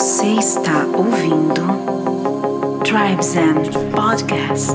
Você está ouvindo Tribes and Podcast.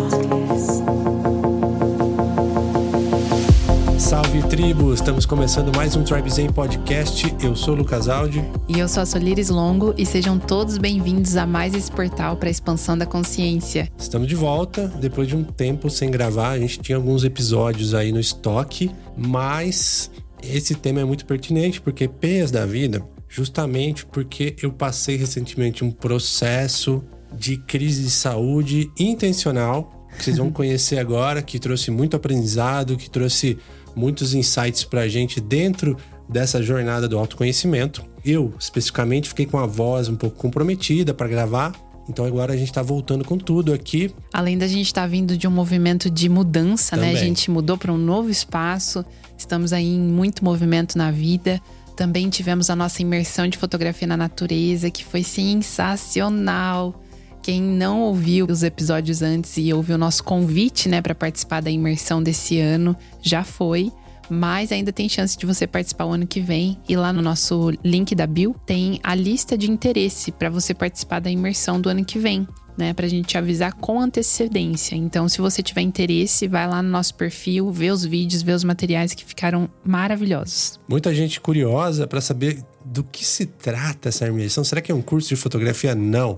Salve tribo! Estamos começando mais um Tribe Zen Podcast. Eu sou o Lucas Aldi. E eu sou a Solires Longo e sejam todos bem-vindos a mais esse portal para a expansão da consciência. Estamos de volta, depois de um tempo sem gravar. A gente tinha alguns episódios aí no estoque, mas esse tema é muito pertinente porque Peias da Vida, justamente porque eu passei recentemente um processo de crise de saúde intencional, que vocês vão conhecer agora, que trouxe muito aprendizado, que trouxe muitos insights para a gente dentro dessa jornada do autoconhecimento. Eu, especificamente, fiquei com a voz um pouco comprometida para gravar, então agora a gente está voltando com tudo aqui. Além da gente estar tá vindo de um movimento de mudança, Também. né? A gente mudou para um novo espaço, estamos aí em muito movimento na vida. Também tivemos a nossa imersão de fotografia na natureza, que foi sensacional. Quem não ouviu os episódios antes e ouviu o nosso convite, né, para participar da imersão desse ano, já foi. Mas ainda tem chance de você participar o ano que vem. E lá no nosso link da Bill tem a lista de interesse para você participar da imersão do ano que vem né, pra gente te avisar com antecedência. Então, se você tiver interesse, vai lá no nosso perfil, vê os vídeos, vê os materiais que ficaram maravilhosos. Muita gente curiosa para saber do que se trata essa imersão. Será que é um curso de fotografia? Não.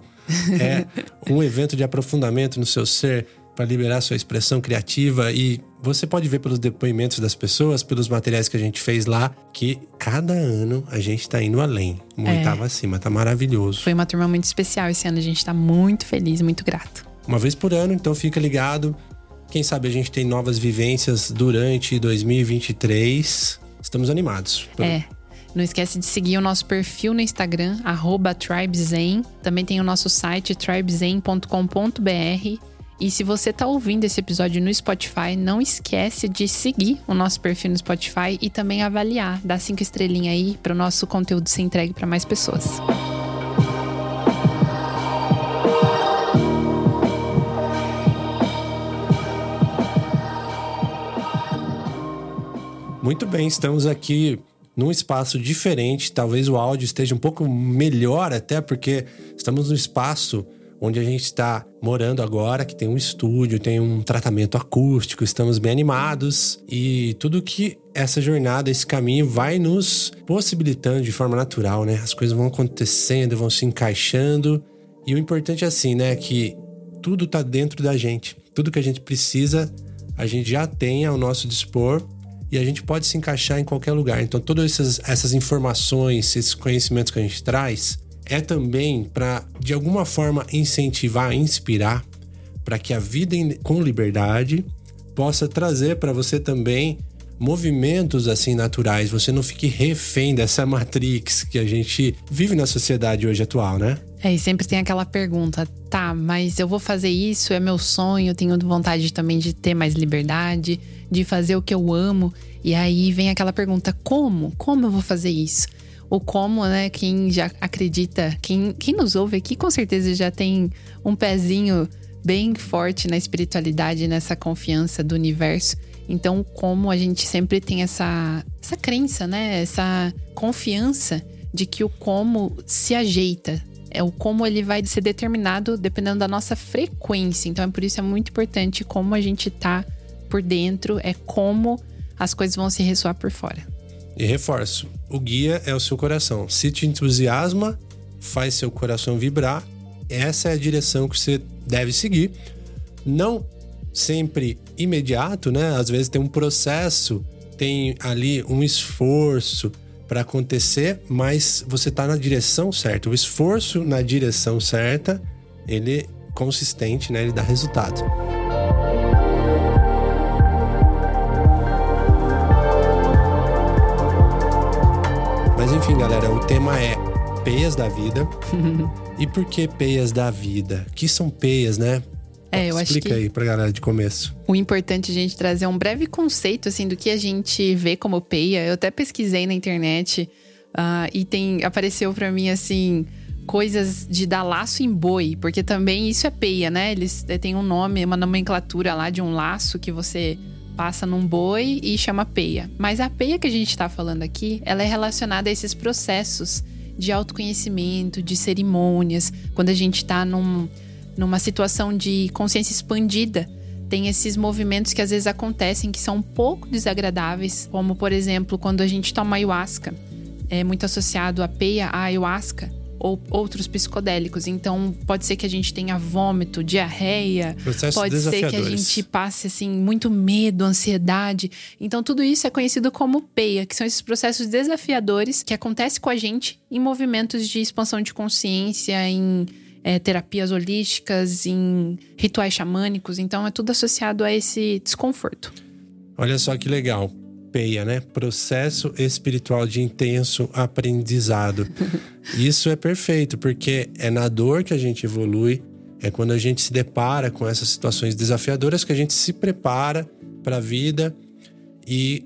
É um evento de aprofundamento no seu ser para liberar sua expressão criativa e você pode ver pelos depoimentos das pessoas, pelos materiais que a gente fez lá, que cada ano a gente está indo além, uma É. oitava acima, tá maravilhoso. Foi uma turma muito especial esse ano, a gente tá muito feliz, muito grato. Uma vez por ano, então fica ligado. Quem sabe a gente tem novas vivências durante 2023. Estamos animados. É. Não esquece de seguir o nosso perfil no Instagram, arroba TribeZen. Também tem o nosso site, tribezen.com.br. E se você tá ouvindo esse episódio no Spotify, não esquece de seguir o nosso perfil no Spotify e também avaliar, dar cinco estrelinhas aí para o nosso conteúdo ser entregue para mais pessoas. Muito bem, estamos aqui num espaço diferente. Talvez o áudio esteja um pouco melhor, até porque estamos no espaço onde a gente está morando agora, que tem um estúdio, tem um tratamento acústico, estamos bem animados e tudo que essa jornada, esse caminho vai nos possibilitando de forma natural, né? As coisas vão acontecendo, vão se encaixando e o importante é assim, né, que tudo tá dentro da gente. Tudo que a gente precisa, a gente já tem ao nosso dispor e a gente pode se encaixar em qualquer lugar. Então, todas essas, essas informações, esses conhecimentos que a gente traz, é também para, de alguma forma, incentivar, inspirar, para que a vida com liberdade possa trazer para você também movimentos assim naturais. Você não fique refém dessa matrix que a gente vive na sociedade hoje atual, né? É, e sempre tem aquela pergunta, tá, mas eu vou fazer isso, é meu sonho, tenho vontade também de ter mais liberdade, de fazer o que eu amo. E aí vem aquela pergunta, como? Como eu vou fazer isso? O como, né? Quem já acredita, quem, quem nos ouve aqui com certeza já tem um pezinho bem forte na espiritualidade, nessa confiança do universo. Então, como a gente sempre tem essa, essa crença, né? Essa confiança de que o como se ajeita. É o como ele vai ser determinado dependendo da nossa frequência. Então, é por isso é muito importante como a gente tá por dentro, é como as coisas vão se ressoar por fora. E reforço: o guia é o seu coração. Se te entusiasma, faz seu coração vibrar. Essa é a direção que você deve seguir. Não sempre imediato, né? Às vezes tem um processo, tem ali um esforço para acontecer, mas você tá na direção certa. O esforço na direção certa, ele é consistente, né? Ele dá resultado. Enfim, galera, o tema é peias da vida. e por que peias da vida? O que são peias, né? É, eu acho Explica que aí pra galera de começo. o importante é a gente trazer um breve conceito assim do que a gente vê como peia. Eu até pesquisei na internet ah, e tem apareceu pra mim assim coisas de dar laço em boi, porque também isso é peia, né? Eles eh, têm um nome, uma nomenclatura lá de um laço que você passa num boi e chama peia. Mas a peia que a gente tá falando aqui, ela é relacionada a esses processos de autoconhecimento, de cerimônias, quando a gente está num, numa situação de consciência expandida, tem esses movimentos que às vezes acontecem que são um pouco desagradáveis, como por exemplo, quando a gente toma ayahuasca. É muito associado a peia, a ayahuasca ou outros psicodélicos. Então, pode ser que a gente tenha vômito, diarreia, Processos pode ser que a gente passe assim muito medo, ansiedade. Então, tudo isso é conhecido como peia, que são esses processos desafiadores que acontecem com a gente em movimentos de expansão de consciência, em é, terapias holísticas, em rituais xamânicos. Então, é tudo associado a esse desconforto. Olha só que legal. Né? Processo espiritual de intenso aprendizado. Isso é perfeito, porque é na dor que a gente evolui, é quando a gente se depara com essas situações desafiadoras que a gente se prepara para a vida e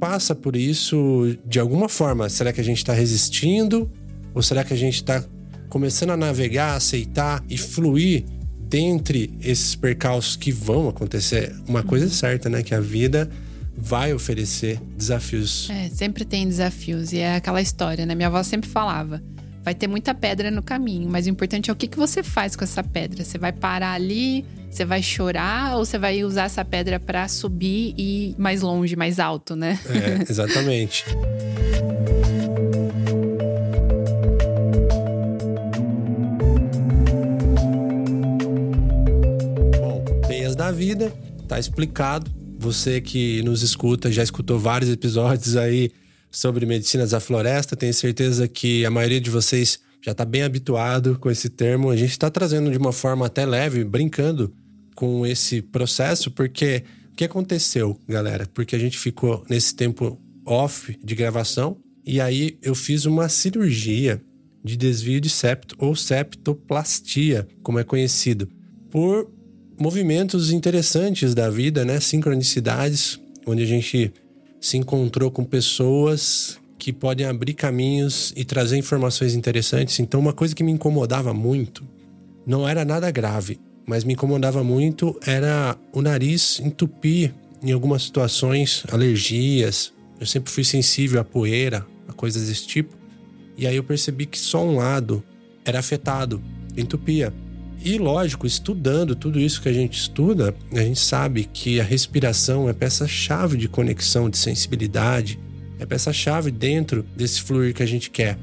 passa por isso de alguma forma. Será que a gente está resistindo? Ou será que a gente está começando a navegar, aceitar e fluir dentre esses percalços que vão acontecer? Uma coisa é certa, né? Que a vida vai oferecer desafios. É, sempre tem desafios. E é aquela história, né? Minha avó sempre falava. Vai ter muita pedra no caminho, mas o importante é o que, que você faz com essa pedra. Você vai parar ali, você vai chorar ou você vai usar essa pedra para subir e ir mais longe, mais alto, né? É, exatamente. Bom, Peias da Vida, tá explicado. Você que nos escuta, já escutou vários episódios aí sobre medicinas da floresta. Tenho certeza que a maioria de vocês já está bem habituado com esse termo. A gente está trazendo de uma forma até leve, brincando com esse processo, porque o que aconteceu, galera? Porque a gente ficou nesse tempo off de gravação e aí eu fiz uma cirurgia de desvio de septo ou septoplastia, como é conhecido, por movimentos interessantes da vida, né? Sincronicidades, onde a gente se encontrou com pessoas que podem abrir caminhos e trazer informações interessantes. Então, uma coisa que me incomodava muito não era nada grave, mas me incomodava muito era o nariz entupir em algumas situações, alergias. Eu sempre fui sensível à poeira, a coisas desse tipo. E aí eu percebi que só um lado era afetado, entupia. E lógico, estudando tudo isso que a gente estuda, a gente sabe que a respiração é peça-chave de conexão, de sensibilidade, é peça-chave dentro desse fluir que a gente quer.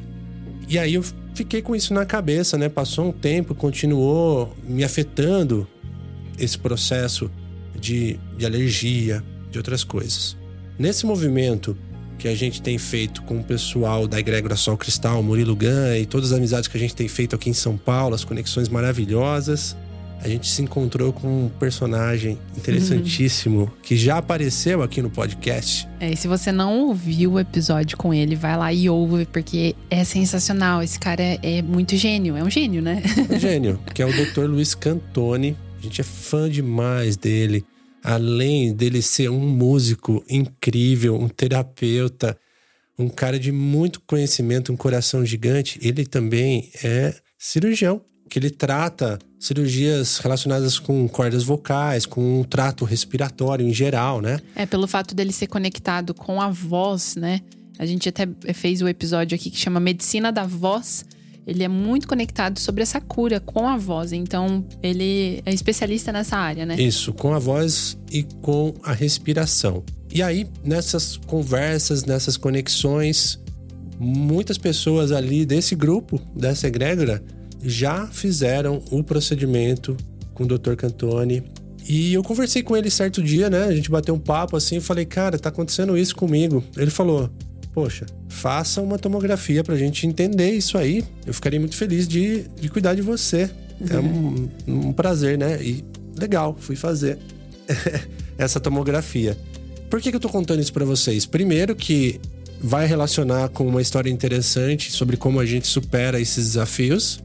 E aí eu fiquei com isso na cabeça, né? Passou um tempo, continuou me afetando esse processo de, de alergia, de outras coisas. Nesse movimento que a gente tem feito com o pessoal da Egrégora Sol Cristal, Murilo Gun e todas as amizades que a gente tem feito aqui em São Paulo, as conexões maravilhosas, a gente se encontrou com um personagem interessantíssimo uhum. que já apareceu aqui no podcast. É, e se você não ouviu o episódio com ele, vai lá e ouve, porque é sensacional. Esse cara é, é muito gênio, é um gênio, né? Um gênio, que é o Dr. Luiz Cantoni. A gente é fã demais dele. Além dele ser um músico incrível, um terapeuta, um cara de muito conhecimento, um coração gigante, ele também é cirurgião que ele trata cirurgias relacionadas com cordas vocais, com um trato respiratório em geral, né? É, pelo fato dele ser conectado com a voz, né? A gente até fez o um episódio aqui que chama Medicina da Voz. Ele é muito conectado sobre essa cura com a voz. Então, ele é especialista nessa área, né? Isso, com a voz e com a respiração. E aí, nessas conversas, nessas conexões, muitas pessoas ali desse grupo, dessa egrégora, já fizeram o procedimento com o Dr. Cantoni. E eu conversei com ele certo dia, né? A gente bateu um papo assim falei, cara, tá acontecendo isso comigo. Ele falou, poxa, faça uma tomografia pra gente entender isso aí. Eu ficaria muito feliz de, de cuidar de você. É um, um prazer, né? E legal, fui fazer essa tomografia. Por que, que eu tô contando isso para vocês? Primeiro que vai relacionar com uma história interessante sobre como a gente supera esses desafios.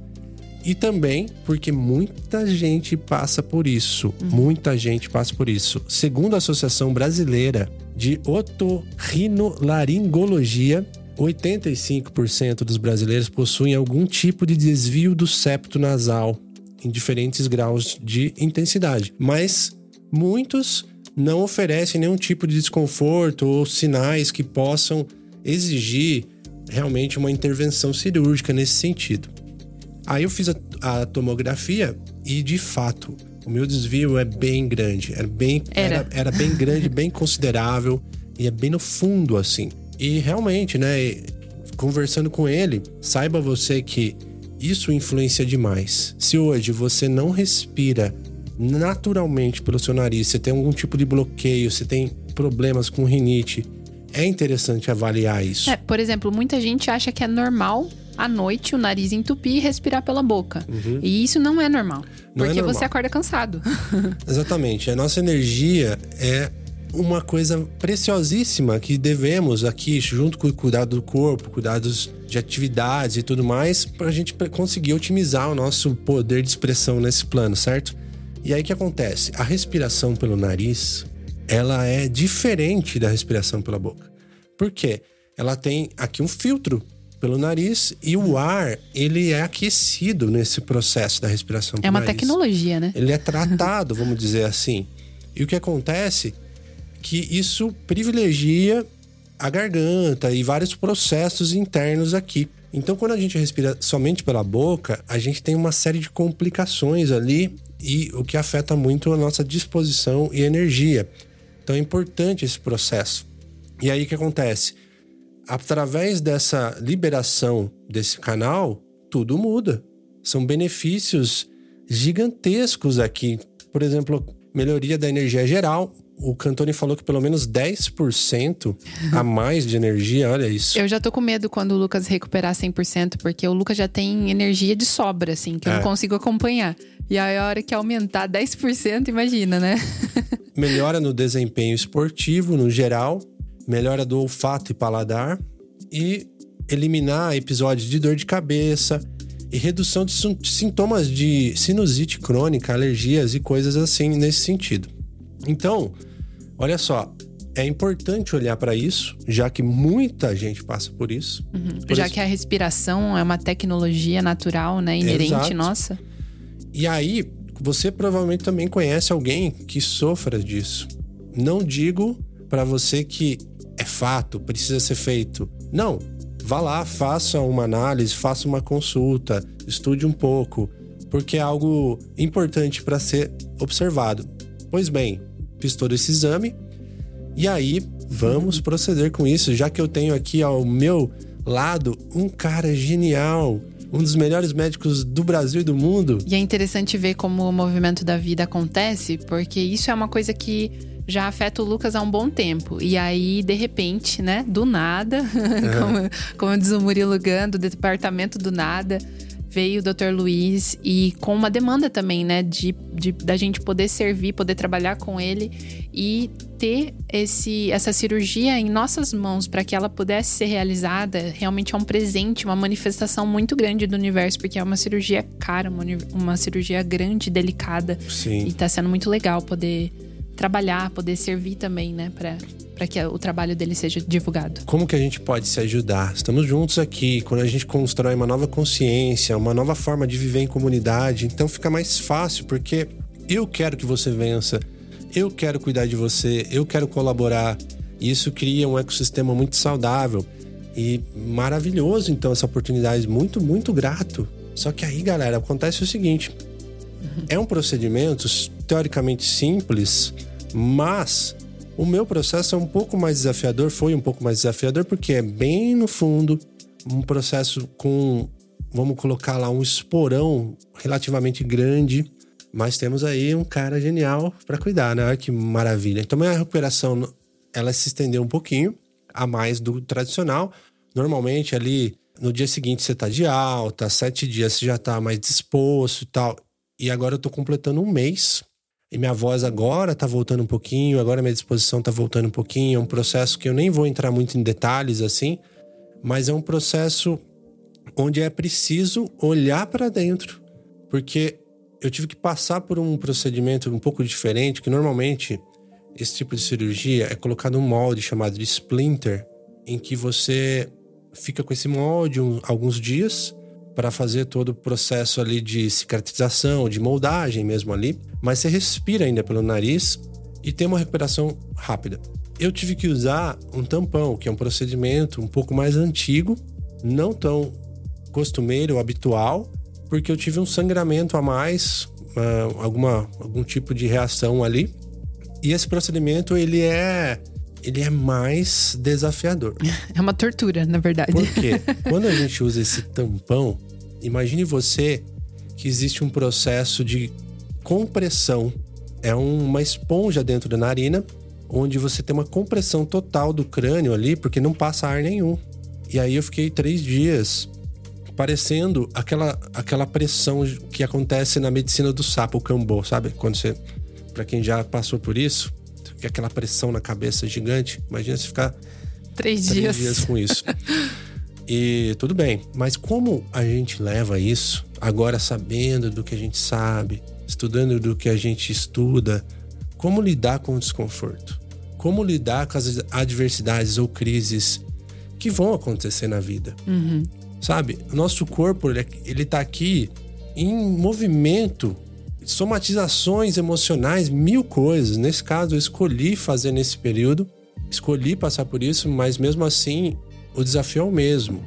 E também porque muita gente passa por isso. Uhum. Muita gente passa por isso. Segundo a Associação Brasileira de Otorrinolaringologia, 85% dos brasileiros possuem algum tipo de desvio do septo nasal em diferentes graus de intensidade, mas muitos não oferecem nenhum tipo de desconforto ou sinais que possam exigir realmente uma intervenção cirúrgica nesse sentido. Aí eu fiz a, a tomografia e, de fato, o meu desvio é bem grande. Era bem, Era. era, era bem grande, bem considerável e é bem no fundo, assim. E realmente, né, conversando com ele, saiba você que isso influencia demais. Se hoje você não respira naturalmente pelo seu nariz, você tem algum tipo de bloqueio, você tem problemas com rinite, é interessante avaliar isso. É, por exemplo, muita gente acha que é normal à noite o nariz entupir e respirar pela boca. E isso não é normal. Uhum. Não é porque normal. você acorda cansado. Exatamente. A nossa energia é uma coisa preciosíssima que devemos aqui, junto com o cuidado do corpo, cuidados de atividades e tudo mais, para a gente conseguir otimizar o nosso poder de expressão nesse plano, certo? E aí o que acontece? A respiração pelo nariz, ela é diferente da respiração pela boca. Por quê? Ela tem aqui um filtro pelo nariz e o ar, ele é aquecido nesse processo da respiração É uma nariz tecnologia, né? ele é tratado, vamos dizer assim. E o que acontece que isso privilegia a garganta e vários processos internos aqui. Então, quando a gente respira somente pela boca, a gente tem uma série de complicações ali e o que afeta muito a nossa disposição e energia. Então, é importante esse processo. E aí o que acontece? Através dessa liberação desse canal, tudo muda. São benefícios gigantescos aqui. Por exemplo, melhoria da energia geral. O Cantoni falou que pelo menos 10% a mais de energia, olha isso. Eu já tô com medo quando o Lucas recuperar 100%, porque o Lucas já tem energia de sobra, assim, que eu É. não consigo acompanhar. E aí, a hora que aumentar 10%, imagina, né? Melhora no desempenho esportivo no geral, melhora do olfato e paladar e eliminar episódios de dor de cabeça e redução de sin- sintomas de sinusite crônica, alergias e coisas assim nesse sentido. Então, olha só, é importante olhar para isso, já que muita gente passa por isso. Por já isso- que a respiração é uma tecnologia natural, né? Inerente Exato. nossa. E aí, você provavelmente também conhece alguém que sofra disso. Não digo para você que é fato, precisa ser feito. Não. Vá lá, faça uma análise, faça uma consulta, estude um pouco, porque é algo importante para ser observado. Pois bem, fiz todo esse exame e aí vamos proceder com isso, já que eu tenho aqui ao meu lado um cara genial, um dos melhores médicos do Brasil e do mundo. E é interessante ver como o movimento da vida acontece, porque isso é uma coisa que já afeta o Lucas há um bom tempo. E aí, de repente, né, do nada, como, como diz o Murilo Gun, do departamento do nada, veio o Dr. Luiz e com uma demanda também, né, de, de da gente poder servir, poder trabalhar com ele e ter esse, essa cirurgia em nossas mãos para que ela pudesse ser realizada, realmente é um presente, uma manifestação muito grande do universo, porque é uma cirurgia cara, uma, uma cirurgia grande, delicada. Sim. E tá sendo muito legal poder trabalhar, poder servir também, né, para que o trabalho dele seja divulgado. Como que a gente pode se ajudar? Estamos juntos aqui. Quando a gente constrói uma nova consciência, uma nova forma de viver em comunidade, então fica mais fácil, porque eu quero que você vença, eu quero cuidar de você, eu quero colaborar. Isso cria um ecossistema muito saudável e maravilhoso, então, essa oportunidade. Muito, muito grato. Só que aí, galera, acontece o seguinte: é um procedimento teoricamente simples, mas o meu processo é um pouco mais desafiador, foi um pouco mais desafiador, porque é bem no fundo, um processo com, vamos colocar lá, um esporão relativamente grande. Mas temos aí um cara genial para cuidar, né? Olha que maravilha. Então, minha recuperação, ela se estendeu um pouquinho a mais do tradicional. Normalmente, ali no dia seguinte, você tá de alta, sete dias você já tá mais disposto e tal. E agora eu tô completando um mês. E minha voz agora tá voltando um pouquinho, agora minha disposição tá voltando um pouquinho. É um processo que eu nem vou entrar muito em detalhes assim, mas é um processo onde é preciso olhar para dentro. Porque eu tive que passar por um procedimento um pouco diferente, que normalmente esse tipo de cirurgia é colocado um molde chamado de splinter, em que você fica com esse molde alguns dias para fazer todo o processo ali de cicatrização, de moldagem mesmo ali, mas você respira ainda pelo nariz e tem uma recuperação rápida. Eu tive que usar um tampão, que é um procedimento um pouco mais antigo, não tão costumeiro habitual, porque eu tive um sangramento a mais, uh, alguma, algum tipo de reação ali. E esse procedimento, ele é ele é mais desafiador. É uma tortura, na verdade. Porque quando a gente usa esse tampão, imagine você que existe um processo de compressão. É uma esponja dentro da narina, onde você tem uma compressão total do crânio ali, porque não passa ar nenhum. E aí eu fiquei três dias parecendo aquela, aquela pressão que acontece na medicina do sapo, o cambô, sabe? Quando você. Para quem já passou por isso, fica aquela pressão na cabeça gigante. Imagina se ficar três, três dias. dias com isso. e tudo bem, mas como a gente leva isso, agora sabendo do que a gente sabe, estudando do que a gente estuda, como lidar com o desconforto? Como lidar com as adversidades ou crises que vão acontecer na vida? Uhum. Sabe? Nosso corpo, ele, ele tá aqui em movimento, somatizações emocionais, mil coisas. Nesse caso, eu escolhi fazer nesse período, escolhi passar por isso, mas mesmo assim, o desafio é o mesmo.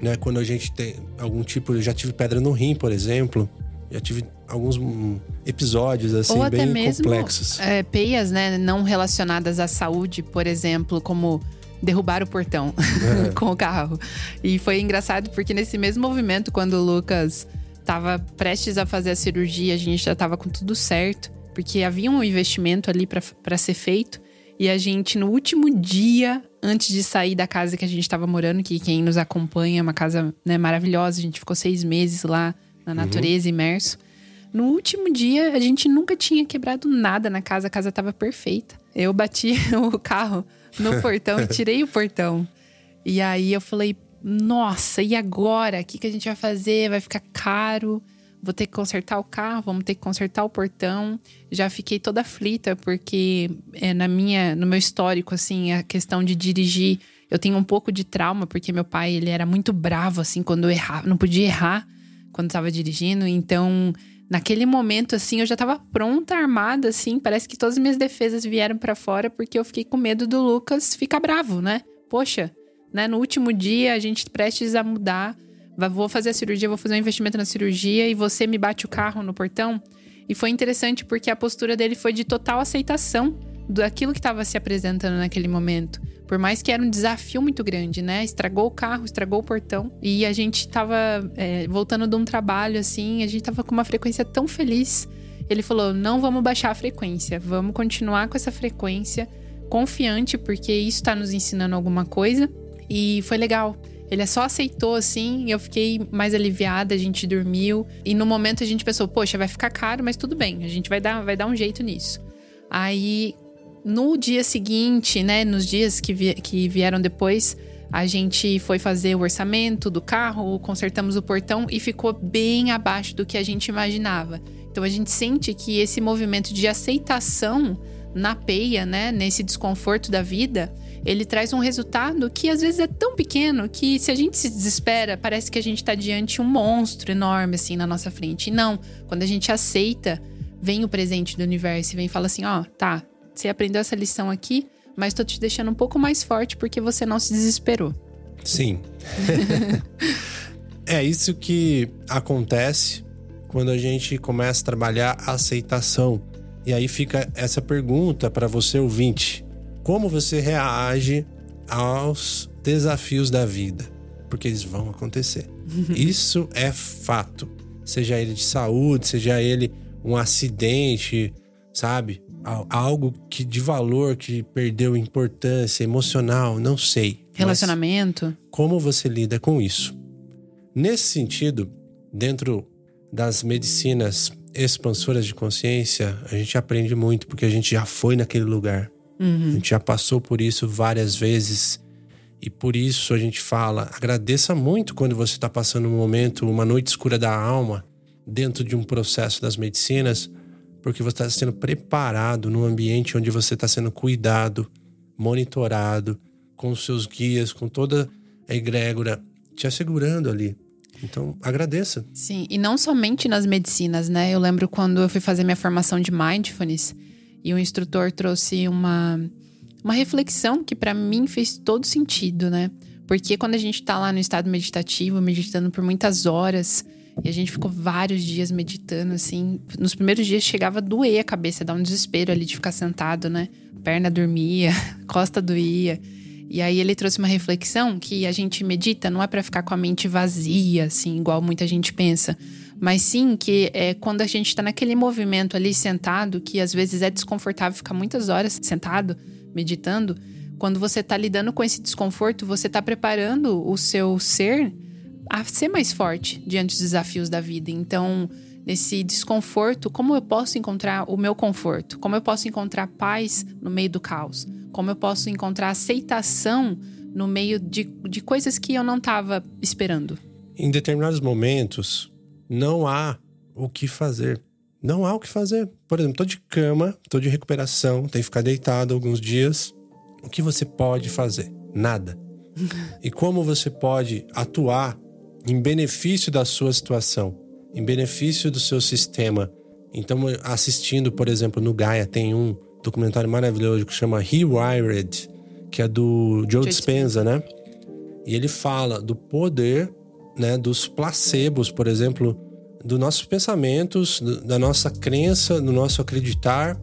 Né? Quando a gente tem algum tipo. Eu já tive pedra no rim, por exemplo. Já tive alguns hum, episódios assim Ou até bem mesmo, complexos. É, peias, né, não relacionadas à saúde, por exemplo, como derrubar o portão é. com o carro. E foi engraçado porque nesse mesmo movimento, quando o Lucas estava prestes a fazer a cirurgia, a gente já estava com tudo certo, porque havia um investimento ali para ser feito. E a gente, no último dia, antes de sair da casa que a gente estava morando, que quem nos acompanha é uma casa né, maravilhosa, a gente ficou seis meses lá na uhum. natureza, uhum. imerso. No último dia, a gente nunca tinha quebrado nada na casa, a casa estava perfeita. Eu bati o carro no portão e tirei o portão. E aí eu falei, nossa, e agora? O que, que a gente vai fazer? Vai ficar caro? Vou ter que consertar o carro, vamos ter que consertar o portão. Já fiquei toda aflita, porque é, na minha, no meu histórico, assim, a questão de dirigir, eu tenho um pouco de trauma, porque meu pai, ele era muito bravo, assim, quando eu errava, não podia errar quando estava dirigindo. Então, naquele momento, assim, eu já estava pronta, armada, assim. Parece que todas as minhas defesas vieram para fora, porque eu fiquei com medo do Lucas ficar bravo, né? Poxa, né? No último dia, a gente prestes a mudar. Vou fazer a cirurgia, vou fazer um investimento na cirurgia e você me bate o carro no portão. E foi interessante porque a postura dele foi de total aceitação daquilo que estava se apresentando naquele momento. Por mais que era um desafio muito grande, né? Estragou o carro, estragou o portão. E a gente tava é, voltando de um trabalho, assim, a gente tava com uma frequência tão feliz. Ele falou: não vamos baixar a frequência, vamos continuar com essa frequência, confiante, porque isso está nos ensinando alguma coisa. E foi legal. Ele só aceitou assim, eu fiquei mais aliviada, a gente dormiu. E no momento a gente pensou, poxa, vai ficar caro, mas tudo bem, a gente vai dar, vai dar um jeito nisso. Aí no dia seguinte, né, nos dias que, vi que vieram depois, a gente foi fazer o orçamento do carro, consertamos o portão e ficou bem abaixo do que a gente imaginava. Então a gente sente que esse movimento de aceitação na peia, né, nesse desconforto da vida, ele traz um resultado que às vezes é tão pequeno que se a gente se desespera, parece que a gente está diante de um monstro enorme assim na nossa frente. E não, quando a gente aceita, vem o presente do universo e vem e fala assim, ó, oh, tá, você aprendeu essa lição aqui, mas estou te deixando um pouco mais forte porque você não se desesperou. Sim. é isso que acontece quando a gente começa a trabalhar a aceitação. E aí fica essa pergunta para você ouvinte: como você reage aos desafios da vida? Porque eles vão acontecer. Isso é fato. Seja ele de saúde, seja ele um acidente, sabe? algo que de valor que perdeu importância emocional, não sei. Relacionamento. Como você lida com isso? Nesse sentido, dentro das medicinas expansoras de consciência, a gente aprende muito porque a gente já foi naquele lugar. Uhum. A gente já passou por isso várias vezes. E por isso a gente fala: agradeça muito quando você está passando um momento, uma noite escura da alma, dentro de um processo das medicinas, porque você está sendo preparado num ambiente onde você está sendo cuidado, monitorado, com os seus guias, com toda a egrégora te assegurando ali. Então, agradeça. Sim, e não somente nas medicinas, né? Eu lembro quando eu fui fazer minha formação de mindfulness e o instrutor trouxe uma, uma reflexão que para mim fez todo sentido, né? Porque quando a gente tá lá no estado meditativo, meditando por muitas horas, e a gente ficou vários dias meditando, assim. Nos primeiros dias chegava a doer a cabeça, dar um desespero ali de ficar sentado, né? Perna dormia, costa doía. E aí ele trouxe uma reflexão que a gente medita não é para ficar com a mente vazia, assim, igual muita gente pensa, mas sim que é quando a gente está naquele movimento ali sentado, que às vezes é desconfortável ficar muitas horas sentado, meditando, quando você está lidando com esse desconforto, você está preparando o seu ser a ser mais forte diante dos desafios da vida. Então, nesse desconforto, como eu posso encontrar o meu conforto? Como eu posso encontrar paz no meio do caos? Como eu posso encontrar aceitação no meio de, de coisas que eu não estava esperando? Em determinados momentos, não há o que fazer. Não há o que fazer. Por exemplo, tô de cama, tô de recuperação, tenho que ficar deitado alguns dias. O que você pode fazer? Nada. E como você pode atuar em benefício da sua situação, em benefício do seu sistema? Então, assistindo, por exemplo, no Gaia, tem um documentário maravilhoso que chama Rewired, que é do Joe Dispenza, né? E ele fala do poder né, dos placebos, por exemplo, dos nossos pensamentos, da nossa crença, do nosso acreditar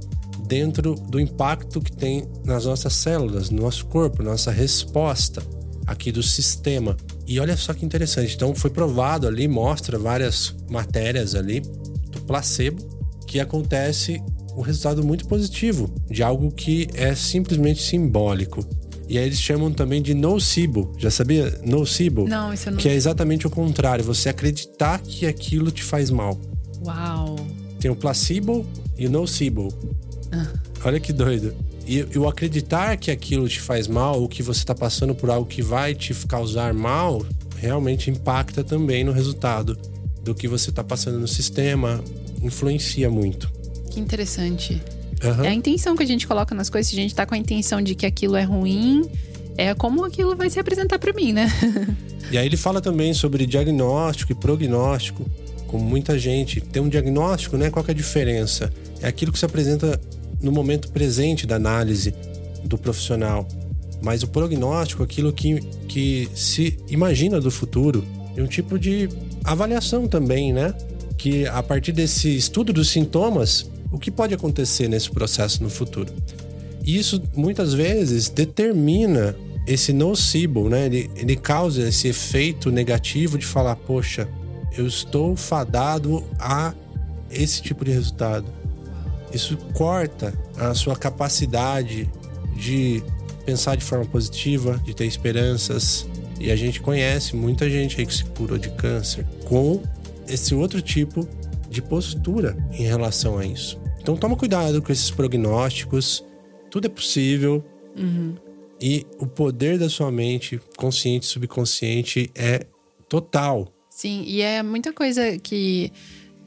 dentro do impacto que tem nas nossas células, no nosso corpo, nossa resposta aqui do sistema. E olha só que interessante. Então foi provado ali, mostra várias matérias ali do placebo que acontece um resultado muito positivo de algo que é simplesmente simbólico. E aí eles chamam também de nocebo. Já sabia? Nocebo? Não, isso eu não. Que é exatamente o contrário. Você acreditar que aquilo te faz mal. Uau. Tem o placebo e o nocebo. Ah. Olha que doido. E o acreditar que aquilo te faz mal, ou que você está passando por algo que vai te causar mal, realmente impacta também no resultado do que você está passando no sistema, influencia muito. Que interessante. Uhum. É a intenção que a gente coloca nas coisas. Se a gente tá com a intenção de que aquilo é ruim, é como aquilo vai se apresentar para mim, né? e aí ele fala também sobre diagnóstico e prognóstico. Como muita gente tem um diagnóstico, né? Qual é a diferença? É aquilo que se apresenta no momento presente da análise do profissional. Mas o prognóstico, aquilo que, que se imagina do futuro, é um tipo de avaliação também, né? Que a partir desse estudo dos sintomas, o que pode acontecer nesse processo no futuro. E isso muitas vezes determina esse nocebo, né? Ele, ele causa esse efeito negativo de falar, poxa, eu estou fadado a esse tipo de resultado. Isso corta a sua capacidade de pensar de forma positiva, de ter esperanças. E a gente conhece muita gente aí que se curou de câncer com esse outro tipo de postura em relação a isso. Então toma cuidado com esses prognósticos. Tudo é possível. Uhum. E o poder da sua mente, consciente e subconsciente, é total. Sim, e é muita coisa que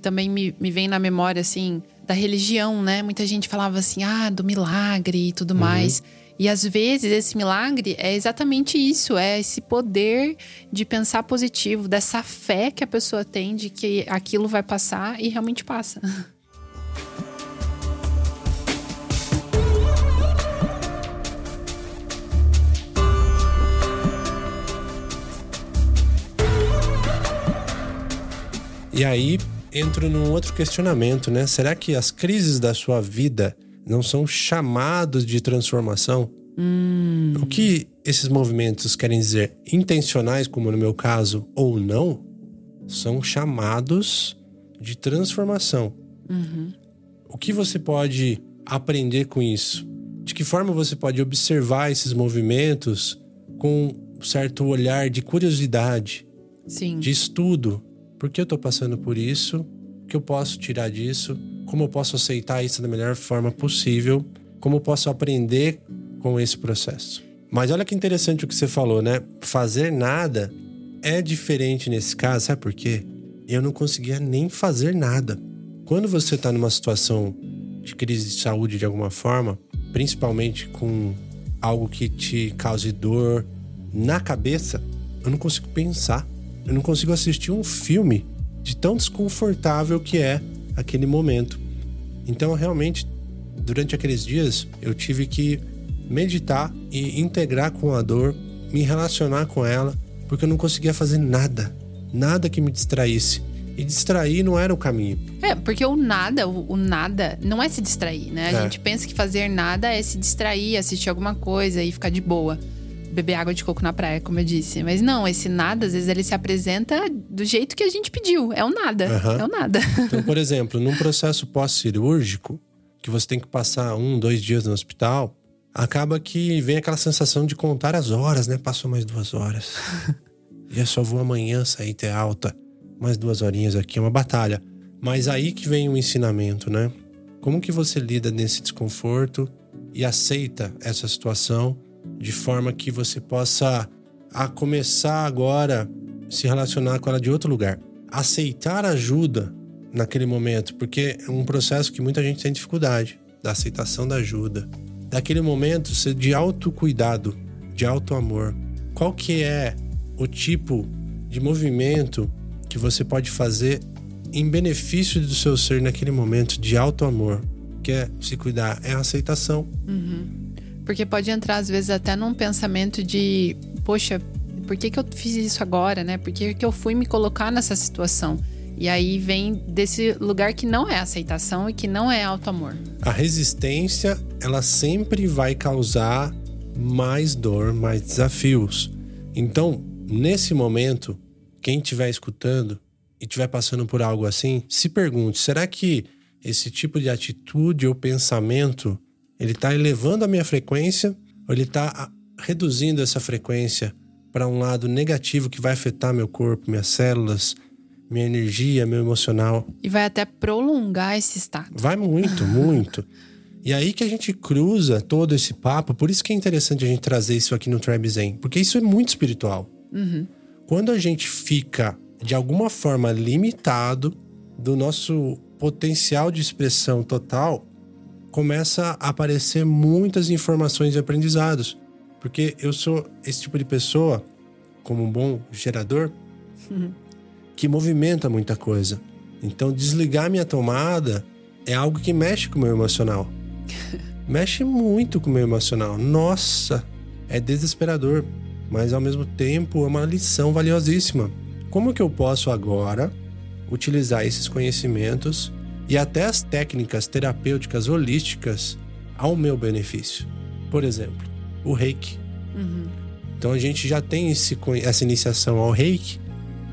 também me, me vem na memória, assim, da religião, né? Muita gente falava assim, ah, do milagre e tudo uhum. mais. E às vezes esse milagre é exatamente isso, é esse poder de pensar positivo, dessa fé que a pessoa tem de que aquilo vai passar e realmente passa. E aí entro num outro questionamento, né? Será que as crises da sua vida não são chamados de transformação? Hum. O que esses movimentos querem dizer? Intencionais, como no meu caso, ou não, são chamados de transformação. Uhum. O que você pode aprender com isso? De que forma você pode observar esses movimentos com um certo olhar de curiosidade, Sim. de estudo? Por que eu estou passando por isso? O que eu posso tirar disso? Como eu posso aceitar isso da melhor forma possível? Como eu posso aprender com esse processo? Mas olha que interessante o que você falou, né? Fazer nada é diferente nesse caso, sabe por quê? Eu não conseguia nem fazer nada. Quando você está numa situação de crise de saúde de alguma forma, principalmente com algo que te cause dor na cabeça, eu não consigo pensar. Eu não consigo assistir um filme de tão desconfortável que é aquele momento. Então, realmente, durante aqueles dias, eu tive que meditar e integrar com a dor, me relacionar com ela, porque eu não conseguia fazer nada, nada que me distraísse. E distrair não era o caminho. É, porque o nada, o, o nada, não é se distrair, né? A É. gente pensa que fazer nada é se distrair, assistir alguma coisa e ficar de boa. Beber água de coco na praia, como eu disse. Mas não, esse nada, às vezes, ele se apresenta do jeito que a gente pediu. É o nada. Aham. É o nada. Então, por exemplo, num processo pós-cirúrgico, que você tem que passar um, dois dias no hospital, acaba que vem aquela sensação de contar as horas, né? Passou mais duas horas. e eu só vou amanhã sair ter alta. Mais duas horinhas aqui, é uma batalha. Mas aí que vem o ensinamento, né? Como que você lida nesse desconforto e aceita essa situação de forma que você possa a começar agora se relacionar com ela de outro lugar. Aceitar ajuda naquele momento, porque é um processo que muita gente tem dificuldade da aceitação da ajuda. Daquele momento de autocuidado, de autoamor. Qual que é o tipo de movimento que você pode fazer em benefício do seu ser naquele momento de autoamor? Que é se cuidar, é a aceitação. Porque pode entrar, às vezes, até num pensamento de: poxa, por que, que eu fiz isso agora, né? Por que, que eu fui me colocar nessa situação? E aí vem desse lugar que não é aceitação e que não é auto-amor. A resistência, ela sempre vai causar mais dor, mais desafios. Então, nesse momento, quem estiver escutando e estiver passando por algo assim, se pergunte: será que esse tipo de atitude ou pensamento ele está elevando a minha frequência ou ele está reduzindo essa frequência para um lado negativo que vai afetar meu corpo, minhas células, minha energia, meu emocional? E vai até prolongar esse estado. Vai muito, muito. E aí que a gente cruza todo esse papo, por isso que é interessante a gente trazer isso aqui no Tribe Zen, porque isso é muito espiritual. Quando a gente fica, de alguma forma, limitado do nosso potencial de expressão total, começa a aparecer muitas informações e aprendizados. Porque eu sou esse tipo de pessoa, como um bom gerador, que movimenta muita coisa. Então, desligar minha tomada é algo que mexe com o meu emocional. mexe muito com o meu emocional. Nossa, é desesperador, mas ao mesmo tempo é uma lição valiosíssima. Como que eu posso agora utilizar esses conhecimentos e até as técnicas terapêuticas holísticas ao meu benefício? Por exemplo, o reiki. Então a gente já tem esse, essa iniciação ao reiki.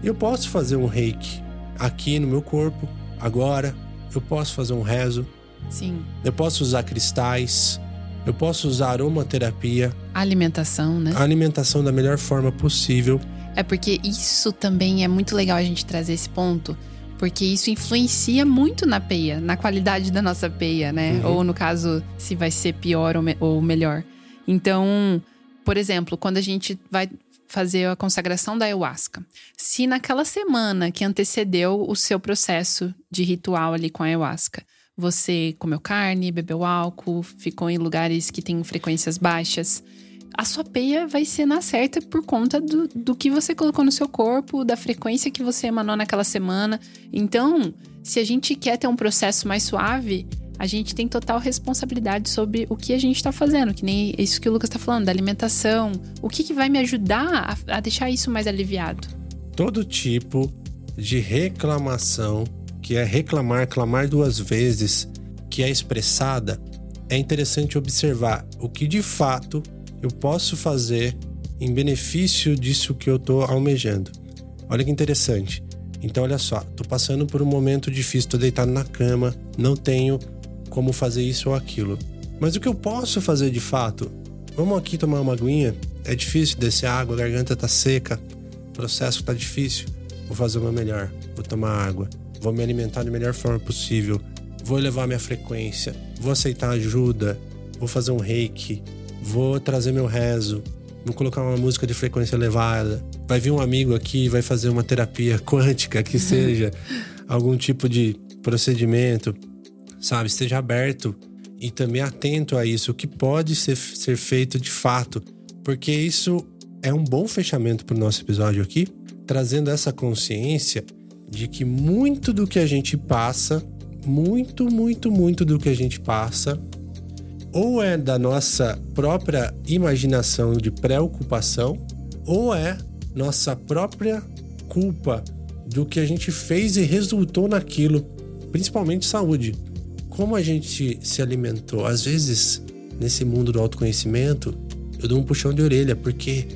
E eu posso fazer um reiki aqui no meu corpo, agora. Eu posso fazer um rezo. Sim. Eu posso usar cristais. Eu posso usar aromaterapia. Alimentação, né? A alimentação da melhor forma possível. É porque isso também é muito legal a gente trazer esse ponto. Porque isso influencia muito na peia, na qualidade da nossa peia, né? Ou no caso, se vai ser pior ou, me- ou melhor. Então, por exemplo, quando a gente vai fazer a consagração da ayahuasca, se naquela semana que antecedeu o seu processo de ritual ali com a ayahuasca, você comeu carne, bebeu álcool, ficou em lugares que têm frequências baixas, a sua peia vai ser na certa por conta do, do que você colocou no seu corpo, da frequência que você emanou naquela semana. Então, se a gente quer ter um processo mais suave, a gente tem total responsabilidade sobre o que a gente tá fazendo, que nem isso que o Lucas tá falando, da alimentação. O que, que vai me ajudar a, a deixar isso mais aliviado? Todo tipo de reclamação, que é reclamar, clamar duas vezes, que é expressada, é interessante observar o que de fato eu posso fazer em benefício disso que eu tô almejando. Olha que interessante. Então, olha só, tô passando por um momento difícil, tô deitado na cama, não tenho como fazer isso ou aquilo. Mas o que eu posso fazer de fato? Vamos aqui tomar uma aguinha? É difícil descer água, a garganta tá seca, o processo tá difícil. Vou fazer o meu melhor, vou tomar água, vou me alimentar da melhor forma possível, vou elevar minha frequência, vou aceitar ajuda, vou fazer um reiki, vou trazer meu rezo, vou colocar uma música de frequência elevada. Vai vir um amigo aqui, vai fazer uma terapia quântica, que seja algum tipo de procedimento, sabe? Esteja aberto e também atento a isso, o que pode ser, ser feito de fato, porque isso é um bom fechamento para o nosso episódio aqui, trazendo essa consciência de que muito do que a gente passa, muito, muito, muito do que a gente passa, ou é da nossa própria imaginação de preocupação, ou é nossa própria culpa do que a gente fez e resultou naquilo, principalmente saúde. Como a gente se alimentou? Às vezes, nesse mundo do autoconhecimento, eu dou um puxão de orelha, porque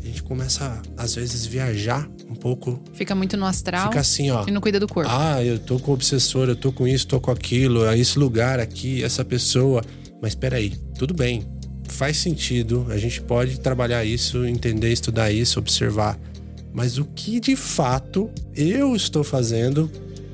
a gente começa, às vezes, viajar um pouco. Fica muito no astral. Fica assim, ó. E não cuida do corpo. Ah, eu tô com o obsessor, eu tô com isso, tô com aquilo, é esse lugar aqui, essa pessoa. Mas peraí, tudo bem. Faz sentido, a gente pode trabalhar isso, entender, estudar isso, observar. Mas o que de fato eu estou fazendo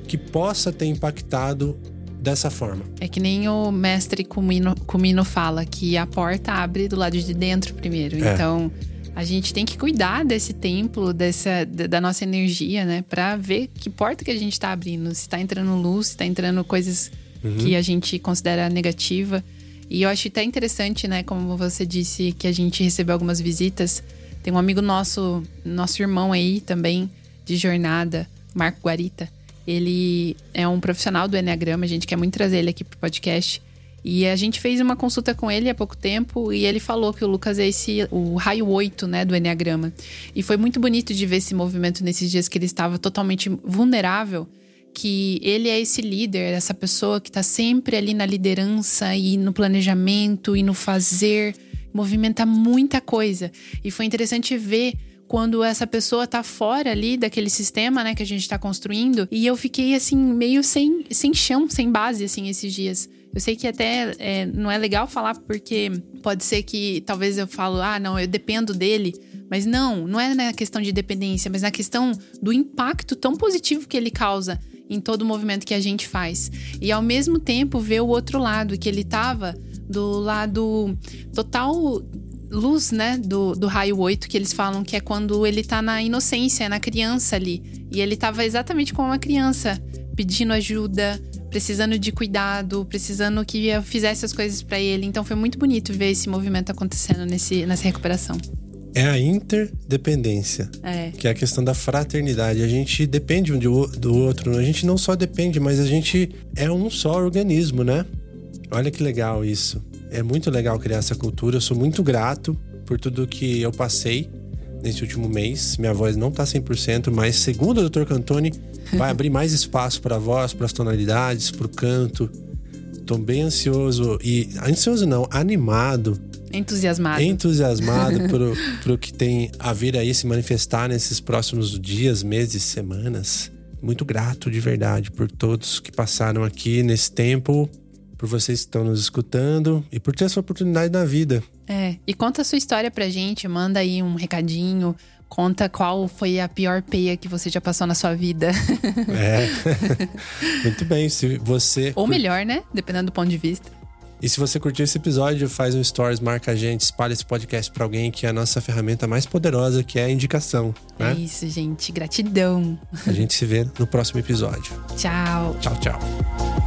que possa ter impactado dessa forma? É que nem o mestre Kumino, Kumino fala, que a porta abre do lado de dentro primeiro. É. Então, a gente tem que cuidar desse templo, dessa, da nossa energia, né? Pra ver que porta que a gente tá abrindo. Se tá entrando luz, se tá entrando coisas que a gente considera negativa. E eu acho até interessante, né? Como você disse, que a gente recebeu algumas visitas. Tem um amigo nosso, nosso irmão aí também, de jornada, Marco Guarita. Ele é um profissional do Enneagrama, a gente quer muito trazer ele aqui pro podcast. E a gente fez uma consulta com ele há pouco tempo e ele falou que o Lucas é esse o raio 8, né, do Enneagrama. E foi muito bonito de ver esse movimento nesses dias que ele estava totalmente vulnerável, que ele é esse líder, essa pessoa que está sempre ali na liderança e no planejamento e no fazer, movimenta muita coisa. E foi interessante ver quando essa pessoa tá fora ali daquele sistema, né, que a gente tá construindo. E eu fiquei, assim, meio sem, sem chão, sem base, assim, esses dias. Eu sei que até é, não é legal falar porque pode ser que talvez eu falo, ah, não, eu dependo dele. Mas não, não é na questão de dependência, mas na questão do impacto tão positivo que ele causa em todo o movimento que a gente faz. E ao mesmo tempo ver o outro lado, que ele tava do lado total luz, né, do, do raio 8, que eles falam que é quando ele tá na inocência, na criança ali. E ele tava exatamente como uma criança, pedindo ajuda, precisando de cuidado, precisando que eu fizesse as coisas para ele. Então foi muito bonito ver esse movimento acontecendo nesse, nessa recuperação. É a interdependência, É. que é a questão da fraternidade. A gente depende um do outro. A gente não só depende, mas a gente é um só organismo, né? Olha que legal isso. É muito legal criar essa cultura. Eu sou muito grato por tudo que eu passei nesse último mês. Minha voz não tá 100%, mas segundo o Dr. Cantoni, vai abrir mais espaço para a voz, para as tonalidades, para o canto. Tô bem ansioso e ansioso não, animado, Entusiasmado. entusiasmado pro, pro que tem a vir aí se manifestar nesses próximos dias, meses, semanas. Muito grato de verdade por todos que passaram aqui nesse tempo, por vocês que estão nos escutando e por ter essa oportunidade na vida. É. E conta a sua história pra gente, manda aí um recadinho, conta qual foi a pior peia que você já passou na sua vida. É. Muito bem, se você Ou melhor, né? Dependendo do ponto de vista. E se você curtiu esse episódio, faz um stories, marca a gente, espalha esse podcast pra alguém que é a nossa ferramenta mais poderosa, que é a indicação, É né? isso, gente. Gratidão. A gente se vê no próximo episódio. Tchau. Tchau, tchau.